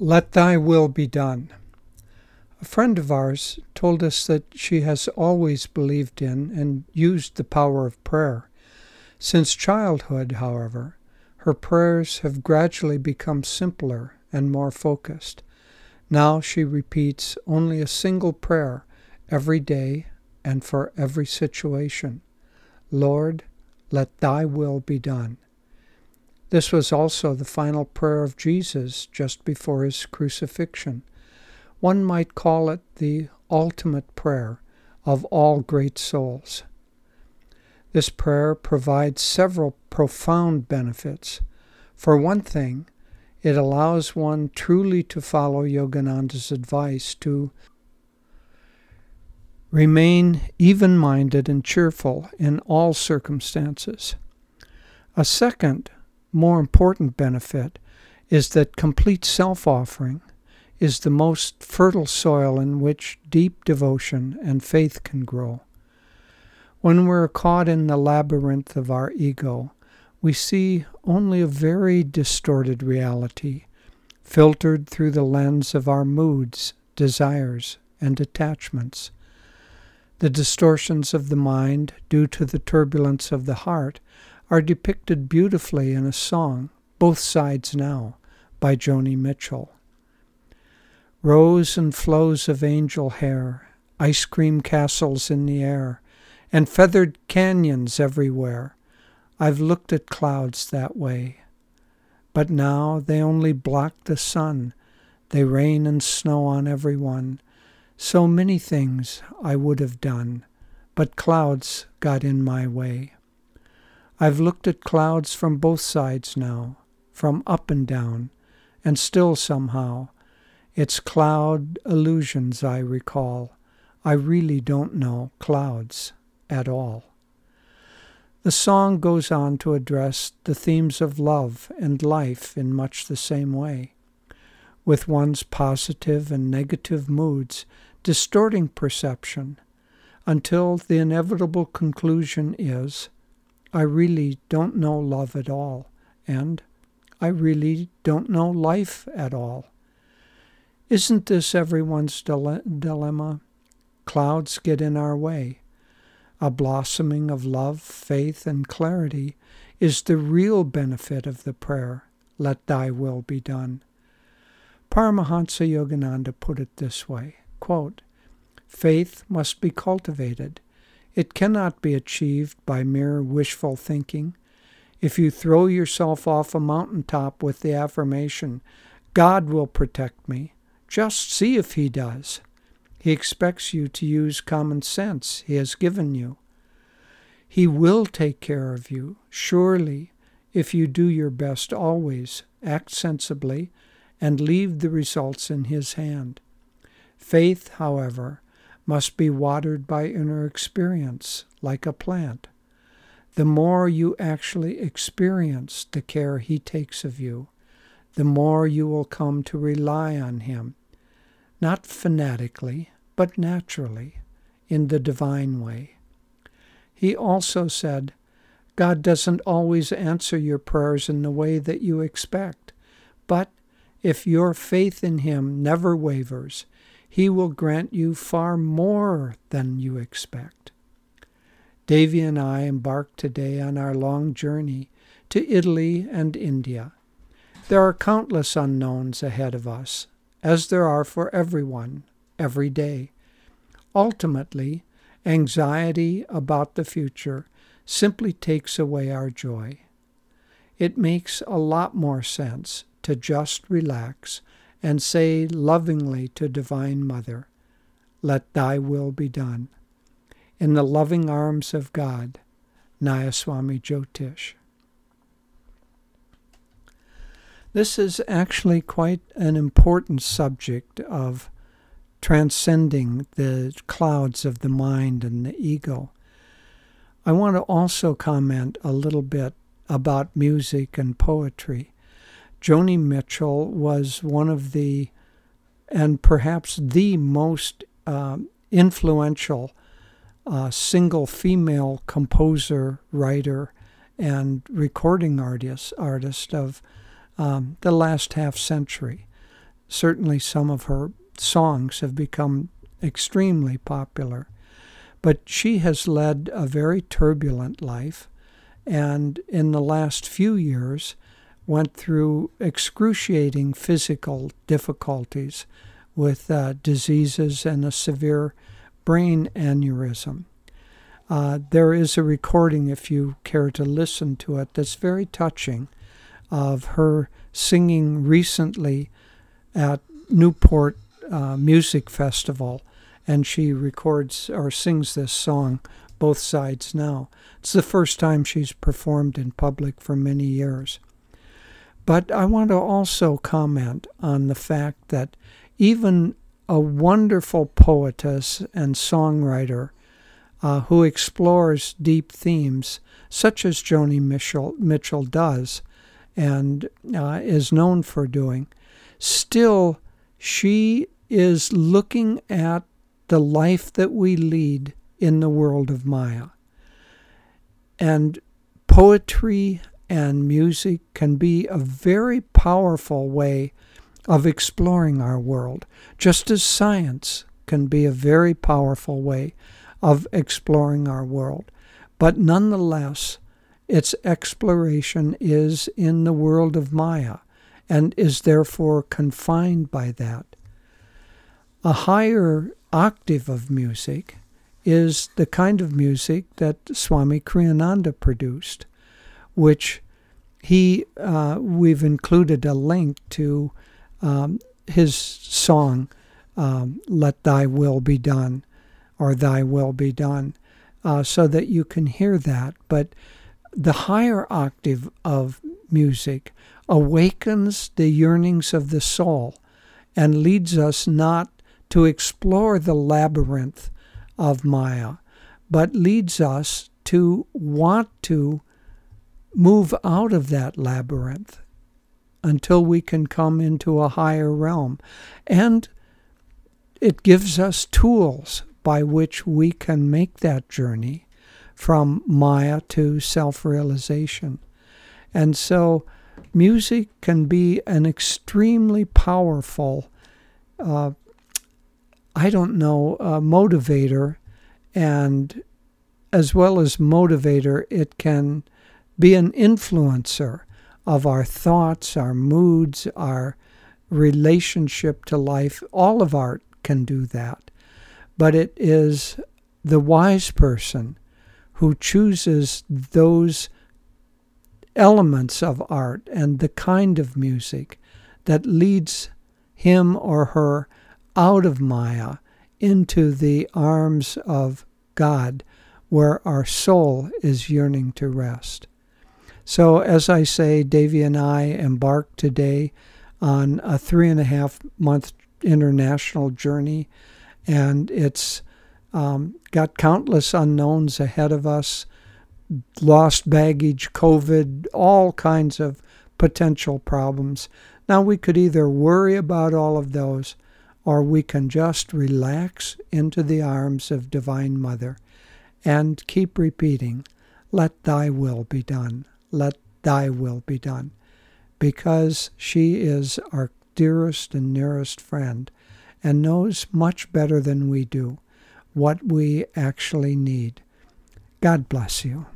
Let Thy Will Be Done. A friend of ours told us that she has always believed in and used the power of prayer. Since childhood, however, her prayers have gradually become simpler and more focused. Now she repeats only a single prayer every day and for every situation Lord, let thy will be done. This was also the final prayer of Jesus just before his crucifixion. One might call it the ultimate prayer of all great souls. This prayer provides several profound benefits. For one thing, it allows one truly to follow Yogananda's advice to remain even minded and cheerful in all circumstances. A second more important benefit is that complete self offering is the most fertile soil in which deep devotion and faith can grow. When we're caught in the labyrinth of our ego, we see only a very distorted reality, filtered through the lens of our moods, desires, and attachments. The distortions of the mind, due to the turbulence of the heart, are depicted beautifully in a song, Both Sides Now, by Joni Mitchell. Rows and flows of angel hair, ice cream castles in the air, and feathered canyons everywhere. I've looked at clouds that way. But now they only block the sun, they rain and snow on everyone. So many things I would have done, but clouds got in my way. I've looked at clouds from both sides now, from up and down, and still somehow it's cloud illusions I recall. I really don't know clouds at all. The song goes on to address the themes of love and life in much the same way, with one's positive and negative moods distorting perception until the inevitable conclusion is I really don't know love at all, and I really don't know life at all. Isn't this everyone's dile- dilemma? Clouds get in our way. A blossoming of love, faith, and clarity is the real benefit of the prayer, Let Thy Will Be Done. Paramahansa Yogananda put it this way quote, Faith must be cultivated. It cannot be achieved by mere wishful thinking. If you throw yourself off a mountain top with the affirmation, God will protect me, just see if He does. He expects you to use common sense He has given you. He will take care of you, surely, if you do your best always, act sensibly, and leave the results in His hand. Faith, however, must be watered by inner experience, like a plant. The more you actually experience the care He takes of you, the more you will come to rely on Him, not fanatically, but naturally, in the divine way. He also said, God doesn't always answer your prayers in the way that you expect, but if your faith in Him never wavers, he will grant you far more than you expect. Devi and I embark today on our long journey to Italy and India. There are countless unknowns ahead of us, as there are for everyone, every day. Ultimately, anxiety about the future simply takes away our joy. It makes a lot more sense to just relax and say lovingly to Divine Mother, Let thy will be done. In the loving arms of God, Nayaswami Jyotish. This is actually quite an important subject of transcending the clouds of the mind and the ego. I want to also comment a little bit about music and poetry. Joni Mitchell was one of the, and perhaps the most uh, influential uh, single female composer, writer, and recording artist artist of um, the last half century. certainly some of her songs have become extremely popular. But she has led a very turbulent life, and in the last few years went through excruciating physical difficulties with uh, diseases and a severe brain aneurysm. Uh, there is a recording, if you care to listen to it, that's very touching of her singing recently at Newport uh, Music Festival, and she records or sings this song both sides now. It's the first time she's performed in public for many years. But I want to also comment on the fact that even a wonderful poetess and songwriter uh, who explores deep themes, such as Joni Mitchell, Mitchell does and uh, is known for doing, still she is looking at the life that we lead in the world of Maya. And poetry and music can be a very powerful way of exploring our world, just as science can be a very powerful way of exploring our world. But nonetheless, its exploration is in the world of Maya and is therefore confined by that. A higher octave of music is the kind of music that Swami Kriyananda produced, which he uh, we've included a link to um, his song, um, Let Thy Will Be Done, or Thy Will Be Done, uh, so that you can hear that. But the higher octave of music awakens the yearnings of the soul and leads us not to explore the labyrinth of Maya, but leads us to want to move out of that labyrinth until we can come into a higher realm. And it gives us tools by which we can make that journey from Maya to self realization. And so, music can be an extremely powerful, uh, I don't know, uh, motivator, and as well as motivator, it can be an influencer of our thoughts, our moods, our relationship to life. All of art can do that. But it is the wise person who chooses those elements of art and the kind of music that leads him or her out of Maya into the arms of God, where our soul is yearning to rest. So, as I say, Devi and I embarked today on a three and a half month international journey, and it's um, got countless unknowns ahead of us lost baggage, COVID, all kinds of potential problems. Now, we could either worry about all of those or we can just relax into the arms of Divine Mother and keep repeating, Let thy will be done let thy will be done, because she is our dearest and nearest friend and knows much better than we do what we actually need. God bless you.